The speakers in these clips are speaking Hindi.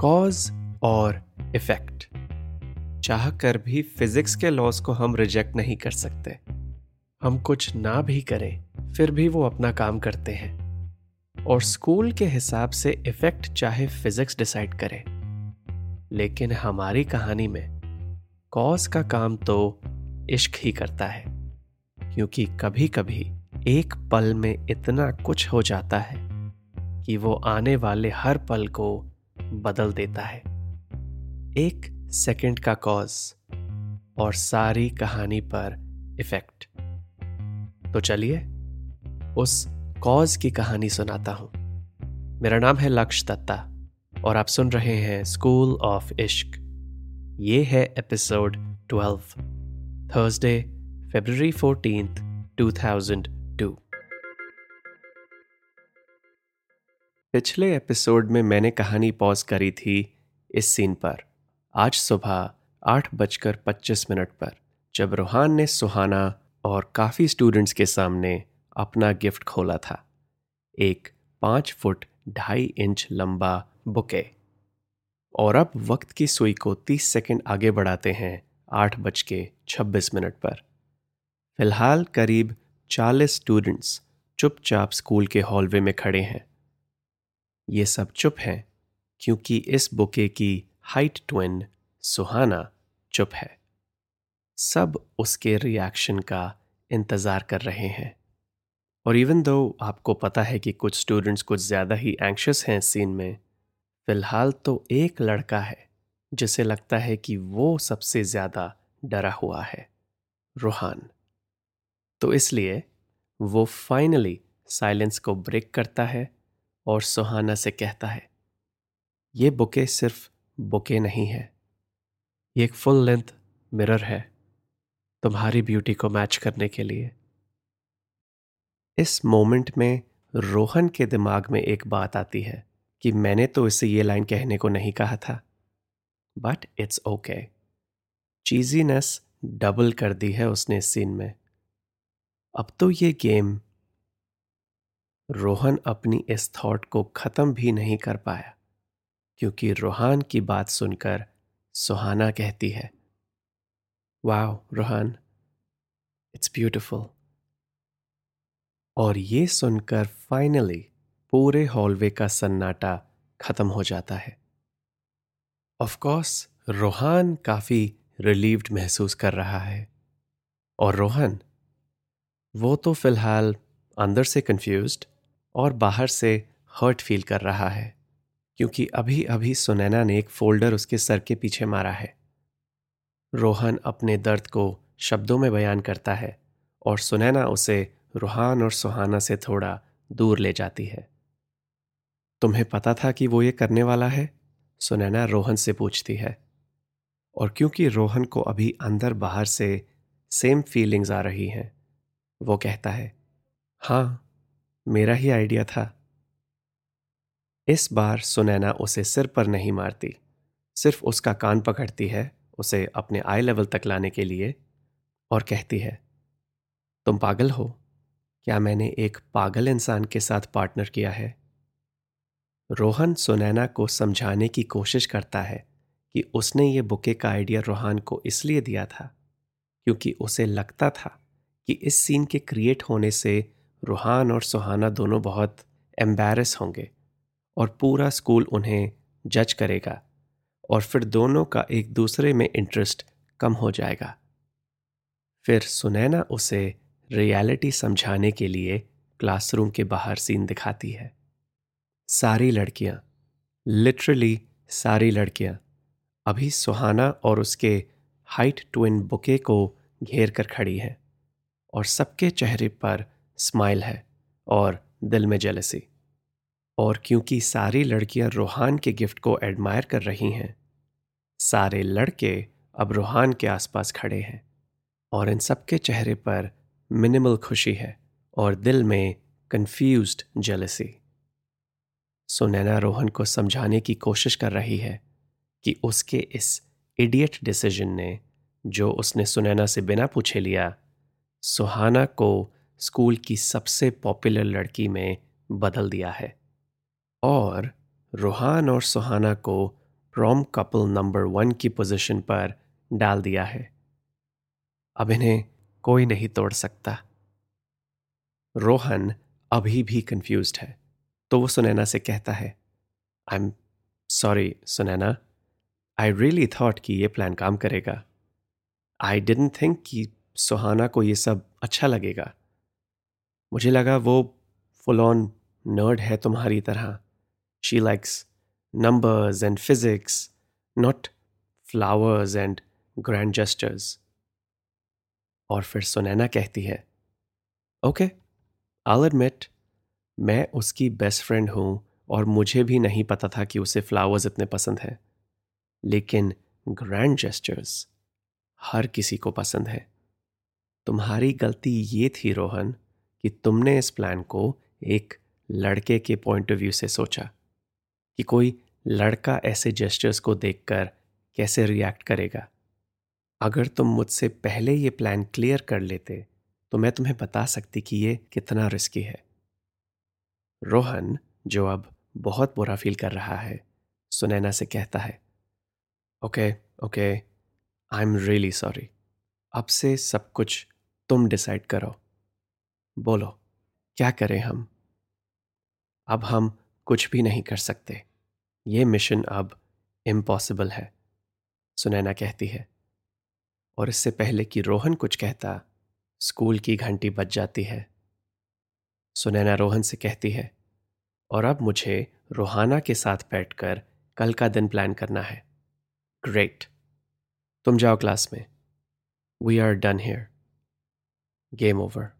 Cause और इफ़ेक्ट चाह कर भी फिजिक्स के लॉस को हम रिजेक्ट नहीं कर सकते। हम कुछ ना भी करें, फिर भी वो अपना काम करते हैं। और स्कूल के हिसाब से इफ़ेक्ट चाहे फिजिक्स डिसाइड करे। लेकिन हमारी कहानी में कॉज का काम तो इश्क ही करता है। क्योंकि कभी कभी एक पल में इतना कुछ हो जाता है कि वो आने वाले हर पल को बदल देता है। एक सेकंड का कॉज और सारी कहानी पर इफ़ेक्ट तो चलिए, उस कॉज की कहानी सुनाता हूँ। मेरा नाम है लक्ष्य दत्ता और आप सुन रहे हैं स्कूल ऑफ़ इश्क ये है एपिसोड 12 थर्सडे फेब्रवरी 14th 2002 पिछले एपिसोड में मैंने कहानी पॉज करी थी इस सीन पर। आज सुबह आठ बजकर पच्चीस मिनट पर, जब रोहान ने सुहाना और काफ़ी स्टूडेंट्स के सामने अपना गिफ्ट खोला था। एक पाँच फुट ढाई इंच लंबा बुके। और अब वक्त की सुई को तीस सेकंड आगे बढ़ाते हैं आठ बज के छब्बीस मिनट पर। फ़िलहाल करीब चालीस स्टूडेंट्स चुपचाप स्कूल के हॉलवे में खड़े हैं। ये सब चुप हैं, क्योंकि इस बुके की हाइट ट्विन सुहाना चुप है। सब उसके रिएक्शन का इंतज़ार कर रहे हैं। और इवन दो आपको पता है कि कुछ स्टूडेंट्स कुछ ज़्यादा ही एंक्शस हैं सीन में, फ़िलहाल तो एक लड़का है, जिसे लगता है कि वो सबसे ज़्यादा डरा हुआ है, रूहान। तो इसलिए वो फाइनली साइलेंस को ब्रेक करता है और सुहाना से कहता है, ये बुके सिर्फ़ बुके नहीं है। ये एक फुल लेंथ मिरर है तुम्हारी ब्यूटी को मैच करने के लिए. इस मोमेंट में रोहन के दिमाग में एक बात आती है कि मैंने तो इसे ये लाइन कहने को नहीं कहा था but it's okay cheesiness double कर दी है उसने इस सीन में। अब तो ये गेम रोहन अपनी इस थॉट को ख़त्म भी नहीं कर पाया, क्योंकि रोहान की बात सुनकर सुहाना कहती है वाह रोहान इट्स ब्यूटिफुल और ये सुनकर फाइनली पूरे हॉलवे का सन्नाटा खत्म हो जाता है। ऑफ़ कोर्स रोहान काफ़ी रिलीव्ड महसूस कर रहा है। और रोहन, वो तो फ़िलहाल अंदर से कंफ्यूज्ड और बाहर से हर्ट फील कर रहा है, क्योंकि अभी अभी सुनैना ने एक फोल्डर उसके सर के पीछे मारा है। रोहन अपने दर्द को शब्दों में बयान करता है और सुनैना उसे रूहान और सुहाना से थोड़ा दूर ले जाती है। तुम्हें पता था कि वो ये करने वाला है? सुनैना रोहन से पूछती है। और क्योंकि रोहन को अभी अंदर बाहर से सेम फीलिंग्स आ रही हैं, वो कहता है हाँ मेरा ही आइडिया था। इस बार सुनैना उसे सिर पर नहीं मारती। सिर्फ़ उसका कान पकड़ती है, उसे अपने आई लेवल तक लाने के लिए, और कहती है, तुम पागल हो। क्या मैंने एक पागल इंसान के साथ पार्टनर किया है? रोहन सुनैना को समझाने की कोशिश करता है कि उसने ये बुके का आइडिया रोहान को इसलिए दिया था, क्योंकि उसे लगता था कि इस सीन के क्रिएट होने से रूहान और सुहाना दोनों बहुत एम्बेरस होंगे और पूरा स्कूल उन्हें जज करेगा और फिर दोनों का एक दूसरे में इंटरेस्ट कम हो जाएगा। फिर सुनैना उसे रियलिटी समझाने के लिए क्लासरूम के बाहर सीन दिखाती है। सारी लड़कियाँ लिटरली सारी लड़कियाँ, अभी सुहाना और उसके हाइट ट्विन बुके को घेर कर खड़ी हैं और सबके चेहरे पर स्माइल है और दिल में जेलसी और क्योंकि सारी लड़कियाँ रूहान के गिफ्ट को एडमायर कर रही हैं, सारे लड़के अब रूहान के आसपास खड़े हैं और इन सबके चेहरे पर मिनिमल खुशी है और दिल में कंफ्यूज्ड जेलसी सुनैना रोहन को समझाने की कोशिश कर रही है कि उसके इस इडियट डिसीज़न ने जो उसने सुनैना से बिना पूछे लिया, सुहाना को स्कूल की सबसे पॉपुलर लड़की में बदल दिया है। और रूहान और सुहाना को प्रॉम कपल नंबर वन की पोजीशन पर डाल दिया है। अब इन्हें कोई नहीं तोड़ सकता। रोहन अभी भी कंफ्यूज है तो वो सुनैना से कहता है I am sorry Sunaina. I really thought कि ये प्लान काम करेगा। आई डिडंट थिंक कि सुहाना को ये सब अच्छा लगेगा। मुझे लगा वो फुल ऑन नर्ड है तुम्हारी तरह। She likes numbers and physics not flowers and grand gestures और फिर सुनैना कहती है ओके आई एडमिट मैं उसकी बेस्ट फ्रेंड हूँ और मुझे भी नहीं पता था कि उसे फ्लावर्स इतने पसंद हैं। लेकिन ग्रैंड जेस्टर्स हर किसी को पसंद है। तुम्हारी गलती ये थी, रोहन कि तुमने इस प्लान को एक लड़के के पॉइंट ऑफ़ व्यू से सोचा कि कोई लड़का ऐसे जेस्टर्स को देखकर कैसे रिएक्ट करेगा। अगर तुम मुझसे पहले ये प्लान क्लियर कर लेते तो मैं तुम्हें बता सकती कि ये कितना रिस्की है। रोहन जो अब बहुत बुरा फील कर रहा है, सुनैना से कहता है okay okay I am really sorry अब से सब कुछ तुम डिसाइड करो। बोलो, क्या करें हम? अब हम कुछ भी नहीं कर सकते। ये मिशन अब इम्पॉसिबल है, सुनैना कहती है। और इससे पहले कि रोहन कुछ कहता, स्कूल की घंटी बज जाती है। सुनैना रोहन से कहती है, और अब मुझे रोहाना के साथ बैठकर कल का दिन प्लान करना है। ग्रेट तुम जाओ क्लास में। We are done here game over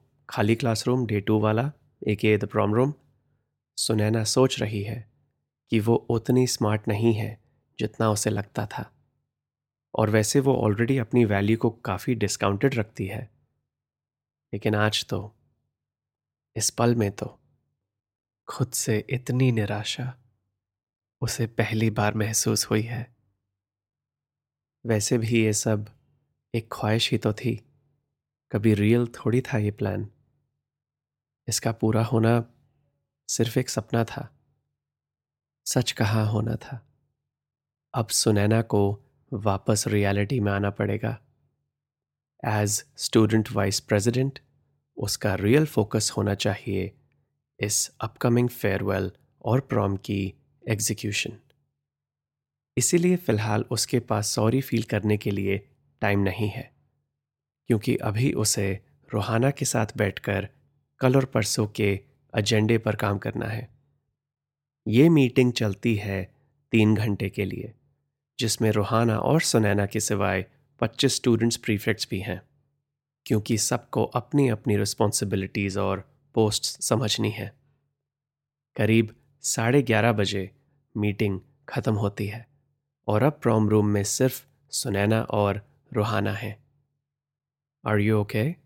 खाली क्लासरूम डे टू वाला एक द प्रॉम रूम सुनैना सोच रही है कि वो उतनी स्मार्ट नहीं है जितना उसे लगता था। और वैसे वो ऑलरेडी अपनी वैल्यू को काफ़ी डिस्काउंटेड रखती है। लेकिन आज तो इस पल में तो खुद से इतनी निराशा उसे पहली बार महसूस हुई है। वैसे भी ये सब एक ख्वाहिश ही तो थी। कभी रियल थोड़ी था ये प्लान इसका पूरा होना सिर्फ़ एक सपना था। सच कहा होना था? अब सुनैना को वापस रियलिटी में आना पड़ेगा। एज स्टूडेंट वाइस प्रेसिडेंट उसका रियल फोकस होना चाहिए इस अपकमिंग फेयरवेल और प्रॉम की एग्जीक्यूशन इसीलिए फ़िलहाल उसके पास सॉरी फील करने के लिए टाइम नहीं है, क्योंकि अभी उसे रोहाना के साथ बैठकर कल और परसों के एजेंडे पर काम करना है। ये मीटिंग चलती है तीन घंटे के लिए, जिसमें रोहाना और सुनैना के सिवाय 25 स्टूडेंट्स प्रीफेक्ट्स भी हैं, क्योंकि सबको अपनी अपनी रिस्पॉन्सिबिलिटीज़ और पोस्ट्स समझनी है। करीब साढ़े ग्यारह बजे मीटिंग ख़त्म होती है, और अब प्रॉम रूम में सिर्फ़ सुनैना और रोहाना है। Are you okay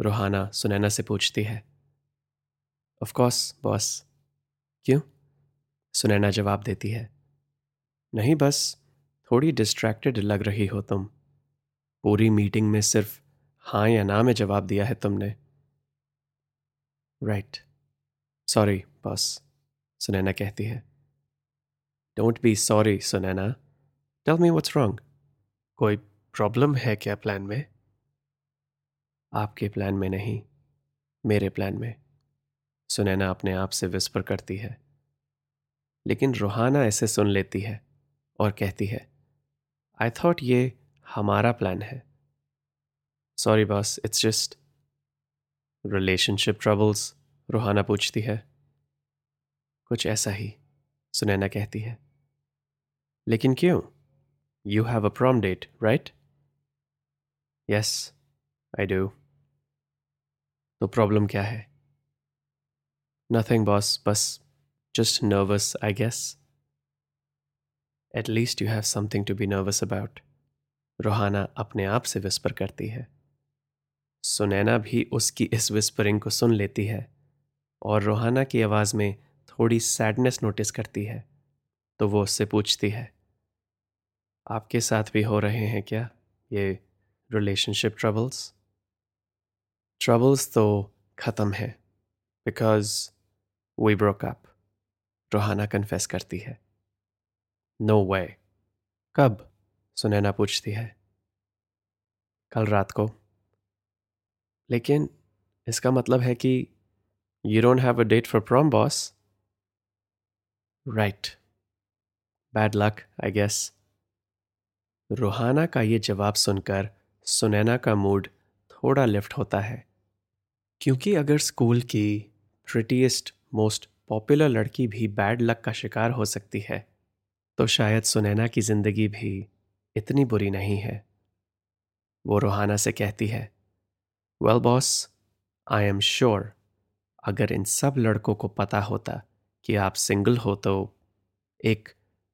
Rohana Sunaina से पूछती है। ऑफ़ कोर्स बॉस क्यों? सुनैना जवाब देती है। नहीं बस, थोड़ी डिस्ट्रैक्टेड लग रही हो तुम। पूरी मीटिंग में सिर्फ़ हाँ या ना में जवाब दिया है तुमने। राइट सॉरी बॉस सुनैना कहती है। Don't be sorry Sunaina. Tell me what's wrong कोई प्रॉब्लम है क्या प्लान में? आपके प्लान में नहीं, मेरे प्लान में। सुनैना अपने आप से विस्पर करती है। लेकिन रोहाना ऐसे सुन लेती है और कहती है आई थॉट ये हमारा प्लान है। Sorry boss it's just relationship troubles Rohana पूछती है। कुछ ऐसा ही, सुनैना कहती है। लेकिन क्यों? You have a prom date right yes I do तो प्रॉब्लम क्या है? नथिंग बॉस बस just nervous I guess at least you have something to be nervous about Rohana अपने आप से विस्पर करती है। सुनैना भी उसकी इस विस्परिंग को सुन लेती है और रोहाना की आवाज़ में थोड़ी सैडनेस नोटिस करती है। तो वो उससे पूछती है, आपके साथ भी हो रहे हैं क्या ये रिलेशनशिप ट्रबल्स ट्रबल्स तो ख़त्म है because we broke up Rohana confess करती है। नो वे कब? सुनैना पूछती है। कल रात को। लेकिन इसका मतलब है कि you don't have a date for prom boss right bad luck I guess Rohana का ये जवाब सुनकर सुनैना का मूड थोड़ा लिफ्ट होता है। क्योंकि अगर स्कूल की प्रिटीएस्ट मोस्ट पॉपुलर लड़की भी बैड लक का शिकार हो सकती है तो शायद सुनैना की ज़िंदगी भी इतनी बुरी नहीं है। वो रोहाना से कहती है well boss I am sure अगर इन सब लड़कों को पता होता कि आप सिंगल हो तो एक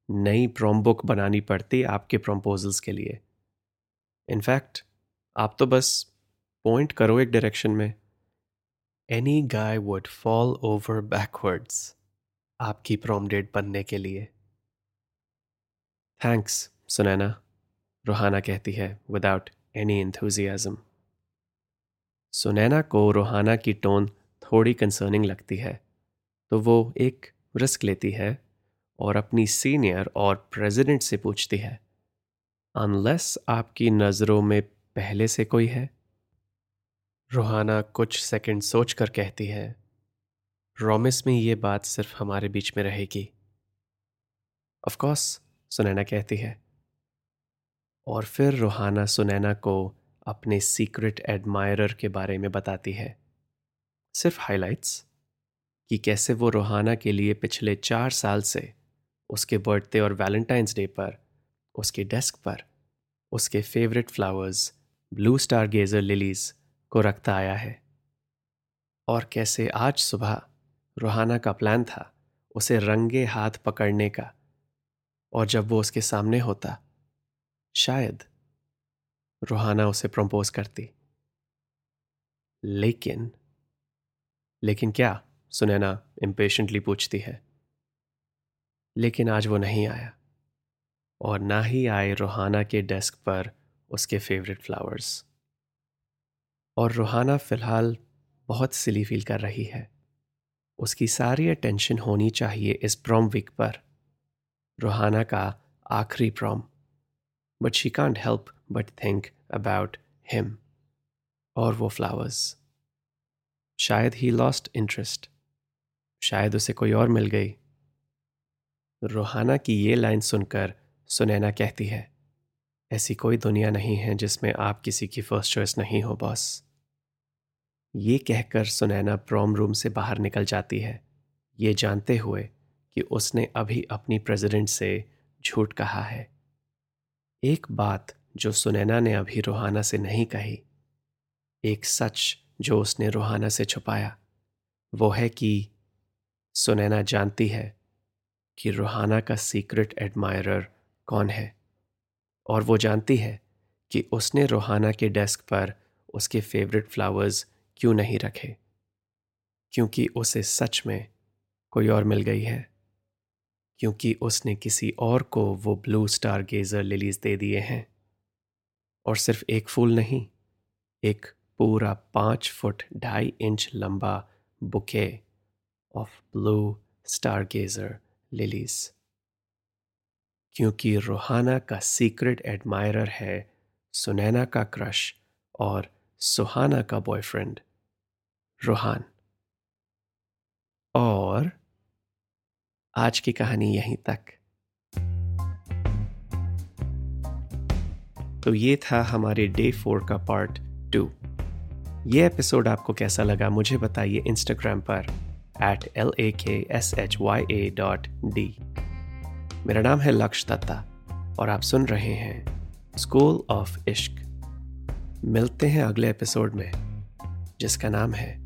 नई प्रोम बुक बनानी पड़ती आपके प्रम्पोजल्स के लिए। इनफैक्ट आप तो बस पॉइंट करो एक डायरेक्शन में। Any guy would fall over backwards आपकी प्रोम डेट बनने के लिए। थैंक्स सुनैना रोहाना कहती है विदाउट एनी इंथुजियाज़म सुनैना को रोहाना की टोन थोड़ी कंसर्निंग लगती है तो वो एक रिस्क लेती है और अपनी सीनियर और प्रेसिडेंट से पूछती है अनलेस आपकी नज़रों में पहले से कोई है? रोहाना कुछ सेकंड सोच कर कहती है, रोमिस में ये बात सिर्फ़ हमारे बीच में रहेगी। ऑफ़ कोर्स सुनैना कहती है। और फिर रोहाना सुनैना को अपने सीक्रेट एडमायरर के बारे में बताती है। सिर्फ़ हाइलाइट्स कि कैसे वो रोहाना के लिए पिछले चार साल से उसके बर्थडे और वैलेंटाइंस डे पर, उसके डेस्क पर, उसके favourite flowers blue stargazer lilies को रखता आया है। और कैसे आज सुबह रोहाना का प्लान था उसे रंगे हाथ पकड़ने का, और जब वो उसके सामने होता, शायद रोहाना उसे प्रपोज करती। लेकिन लेकिन क्या, सुनैना इम्पेशेंटली पूछती है। लेकिन आज वो नहीं आया, और ना ही आए रोहाना के डेस्क पर उसके फेवरेट फ्लावर्स और रोहाना फ़िलहाल बहुत सिली फील कर रही है। उसकी सारी अटेंशन होनी चाहिए इस प्रॉम वीक पर। रोहाना का आखिरी prom but she can't help but think about him और वो फ्लावर्स शायद ही लॉस्ट इंटरेस्ट शायद उसे कोई और मिल गई। रोहाना की ये लाइन सुनकर सुनैना कहती है, ऐसी कोई दुनिया नहीं है जिसमें आप किसी की फ़र्स्ट चॉइस नहीं हो बॉस ये कहकर सुनैना प्रॉम रूम से बाहर निकल जाती है। ये जानते हुए कि उसने अभी अपनी प्रेसिडेंट से झूठ कहा है। एक बात जो सुनैना ने अभी रोहाना से नहीं कही, एक सच जो उसने रोहाना से छुपाया, वो है कि सुनैना जानती है कि रोहाना का सीक्रेट एडमायरर कौन है और वो जानती है कि उसने रोहाना के डेस्क पर उसके फेवरेट फ्लावर्स क्यों नहीं रखे? क्योंकि उसे सच में कोई और मिल गई है। क्योंकि उसने किसी और को वो ब्लू स्टार गेजर लिलीज दे दिए हैं। और सिर्फ़ एक फूल नहीं, एक पूरा पाँच फुट ढाई इंच लंबा bouquet of blue stargazer lilies. क्योंकि रोहाना का सीक्रेट एडमायरर है सुनैना का क्रश और सुहाना का बॉयफ्रेंड। रोहान। और आज की कहानी यहीं तक। तो ये था हमारे डे फोर का पार्ट टू ये एपिसोड आपको कैसा लगा मुझे बताइए इंस्टाग्राम पर at L A K S H Y A dot D मेरा नाम है लक्ष्य दत्ता और आप सुन रहे हैं स्कूल ऑफ़ इश्क मिलते हैं अगले एपिसोड में, जिसका नाम है